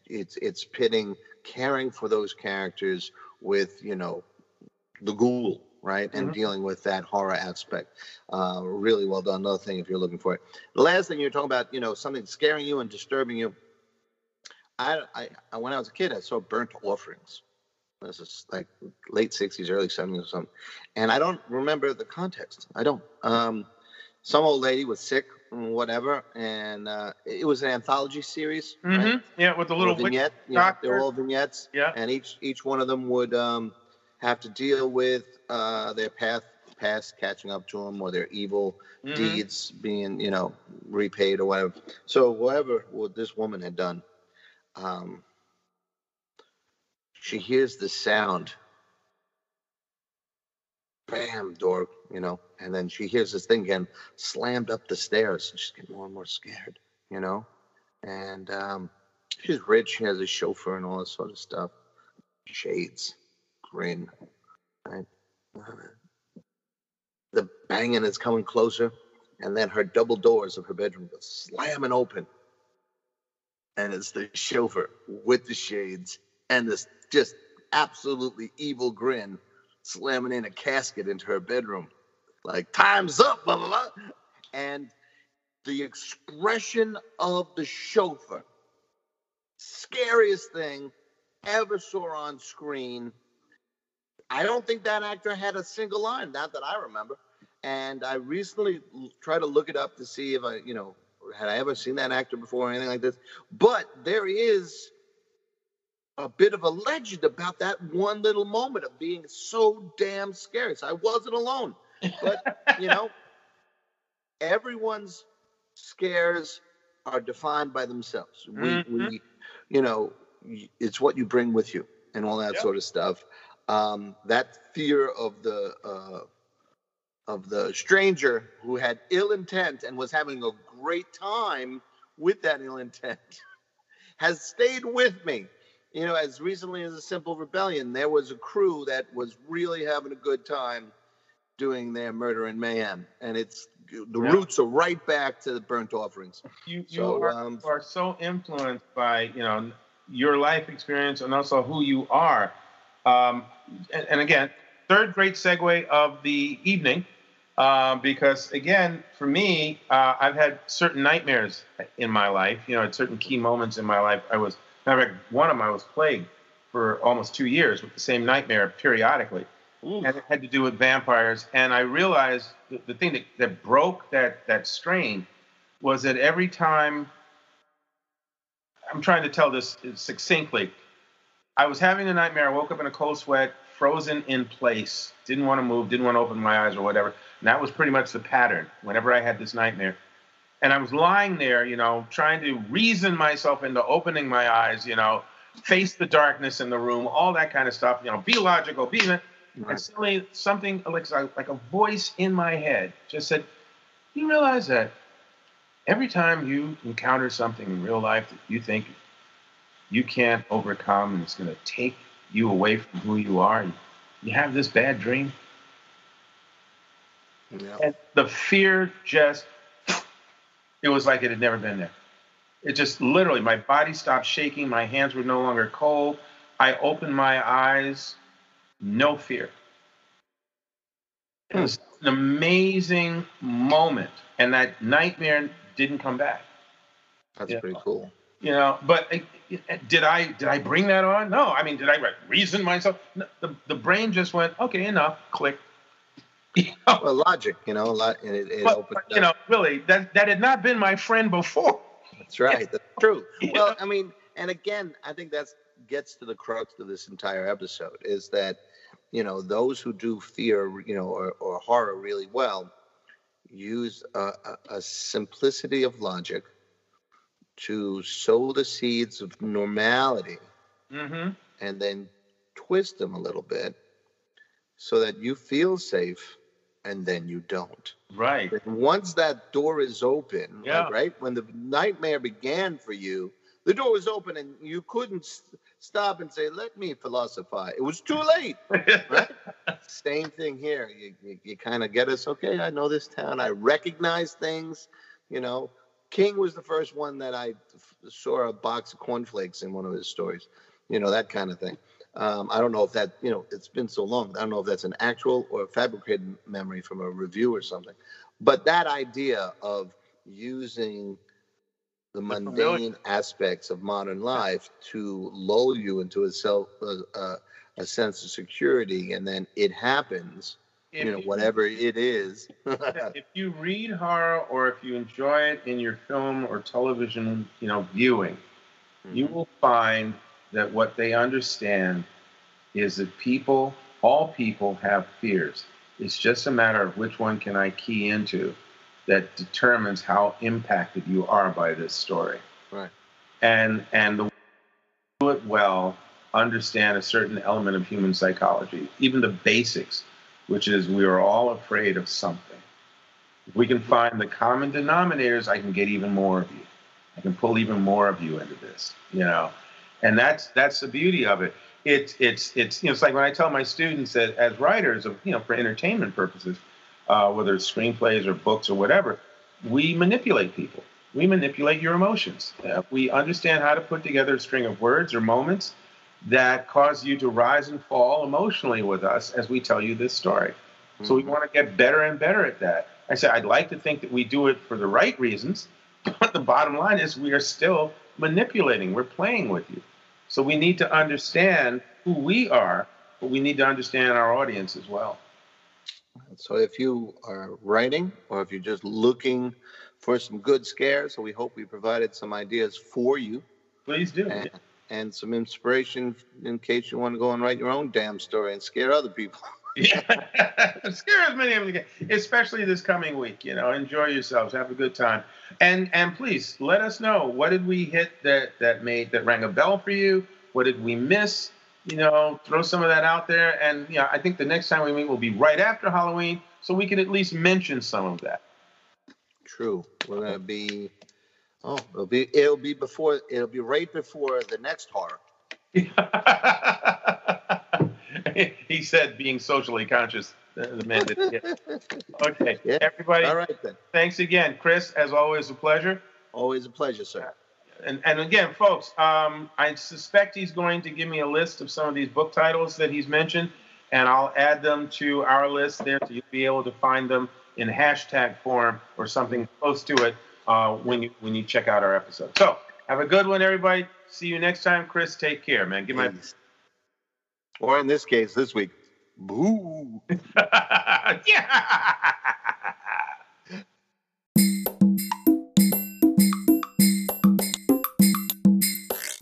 it's it's pitting caring for those characters with you know the ghoul right? And mm-hmm. dealing with that horror aspect. Uh, really well done. Another thing if you're looking for it. The last thing you're talking about you know something scaring you and disturbing you. I, I when i was a kid i saw burnt offerings. This is like late 60s early 70s or something. And i don't remember the context. I don't. Um, some old lady was sick, whatever, and uh, it was an anthology series. Mm-hmm. Right? Yeah, with the little vignette. Yeah, they were doctor. all vignettes. Yeah. and each each one of them would um, have to deal with uh, their path past catching up to them or their evil Mhm. deeds being you know repaid or whatever so whatever what this woman had done um, she hears the sound bam door you know? And then she hears this thing again slammed up the stairs and she's getting more and more scared you know? And um, she's rich she has a chauffeur and all this sort of stuff. Shades grin right? The banging is coming closer and then her double doors of her bedroom go slamming open. And it's the chauffeur with the shades and this just absolutely evil grin slamming in a casket into her bedroom. Like time's up blah blah blah. And the expression of the chauffeur. Scariest thing ever saw on screen. I don't think that actor had a single line not that i remember. And I recently tried to look it up to see if I, you know, had I ever seen that actor before or anything like this. But there is a bit of a legend about that one little moment of being so damn scary. So I wasn't alone. But [laughs] you know, everyone's scares are defined by themselves. We, Mhm. we, you know, it's what you bring with you and all that Yep. sort of stuff. Um, that fear of the uh, of the stranger who had ill intent and was having a great time with that ill intent [laughs] has stayed with me. You know, as recently as a simple rebellion, there was a crew that was really having a good time doing their murder and mayhem, and it's the Yeah. roots are right back to the burnt offerings. You, you So, are, um, are so influenced by you know your life experience and also who you are. Um, and, and again, third great segue of the evening, uh, because again, for me, uh, I've had certain nightmares in my life. You know, at certain key moments in my life, I was. Matter of fact, one of them I was plagued for almost two years with the same nightmare periodically and it had to do with vampires. And I realized the, the thing that, that broke that that strain was that every time I'm trying to tell this succinctly, I was having a nightmare. I woke up in a cold sweat, frozen in place, didn't want to move, didn't want to open my eyes or whatever. And that was pretty much the pattern whenever I had this nightmare. And I was lying there, you know, trying to reason myself into opening my eyes, you know, face the darkness in the room, all that kind of stuff, you know, be logical, be. And suddenly something like, like a voice in my head just said, You realize that every time you encounter something in real life that you think you can't overcome and it's going to take you away from who you are, you have this bad dream? Yeah. And the fear just, it was like it had never been there. It just literally, my body stopped shaking. My hands were no longer cold. I opened my eyes, no fear. It was an amazing moment. And that nightmare didn't come back. That's pretty cool. You know, but uh, did I did I bring that on? No, I mean, did I reason myself? No, the, the brain just went, okay, enough, click. [laughs] You know? Well, logic, you know, a lot, and it, it but, opened but, you know, really, that that had not been my friend before. That's right. That's [laughs] true. Well. I mean, and again, I think that's gets to the crux of this entire episode is that, you know, those who do fear, you know, or, or horror really well, use a, a, a simplicity of logic to sow the seeds of normality Mm-hmm. and then twist them a little bit so that you feel safe and then you don't. Right. And once that door is open, like, Yeah. right? When the nightmare began for you, the door was open and you couldn't s- stop and say, let me philosophize. It was too late. [laughs] Right? Same thing here. You, you, you kind of get us, okay, I know this town. I recognize things. You know, King was the first one that I f- saw a box of cornflakes in one of his stories, you know, that kind of thing. Um, I don't know if that, you know, it's been so long. I don't know if that's an actual or fabricated memory from a review or something. But that idea of using the mundane aspects of modern life to lull you into a self, uh, uh, a sense of security, and then it happens. if you know, whatever it is. [laughs] if you read horror or if you enjoy it in your film or television, you know, viewing, you Mhm. will find that what they understand is that people, all people have fears. It's just a matter of which one can I key into that determines how impacted you are by this story. Right. And and the do it well, understand a certain element of human psychology, even the basics, which is we are all afraid of something. If we can find the common denominators, I can get even more of you. I can pull even more of you into this, you know. And that's that's the beauty of it. It's it's it's you know it's like when I tell my students that as writers of you know for entertainment purposes, uh, whether it's screenplays or books or whatever, we manipulate people. We manipulate your emotions. Uh, we understand how to put together a string of words or moments that cause you to rise and fall emotionally with us as we tell you this story. So we Mhm. want to get better and better at that. I said I'd like to think that we do it for the right reasons, but the bottom line is we are still manipulating. We're playing with you. So we need to understand who we are, but we need to understand our audience as well. So if you are writing or if you're just looking for some good scares, so we hope we provided some ideas for you Please do. and, and some inspiration in case you want to go and write your own damn story and scare other people. [laughs] Yeah. [laughs] Scare as many of them as you can, especially this coming week. You know, enjoy yourselves, have a good time, and and please let us know what did we hit that that made that rang a bell for you. What did we miss? You know, throw some of that out there, and you know, I think the next time we meet will be right after Halloween, so we can at least mention some of that. True. We're gonna be. Oh, it'll be it'll be before it'll be right before the next horror. [laughs] [laughs] he said, being socially conscious, the the man did. Yeah. [laughs] Okay, Yeah. everybody, All right then. thanks again, Chris. As always, a pleasure. Always a pleasure, sir. And, and again, folks, um, I suspect he's going to give me a list of some of these book titles that he's mentioned, and I'll add them to our list there so you'll be able to find them in hashtag form or something close to it uh, when you when you check out our episode. So have a good one, everybody. See you next time, Chris. Take care, man. Give my Peace. Or in this case, this week, boo. [laughs] yeah.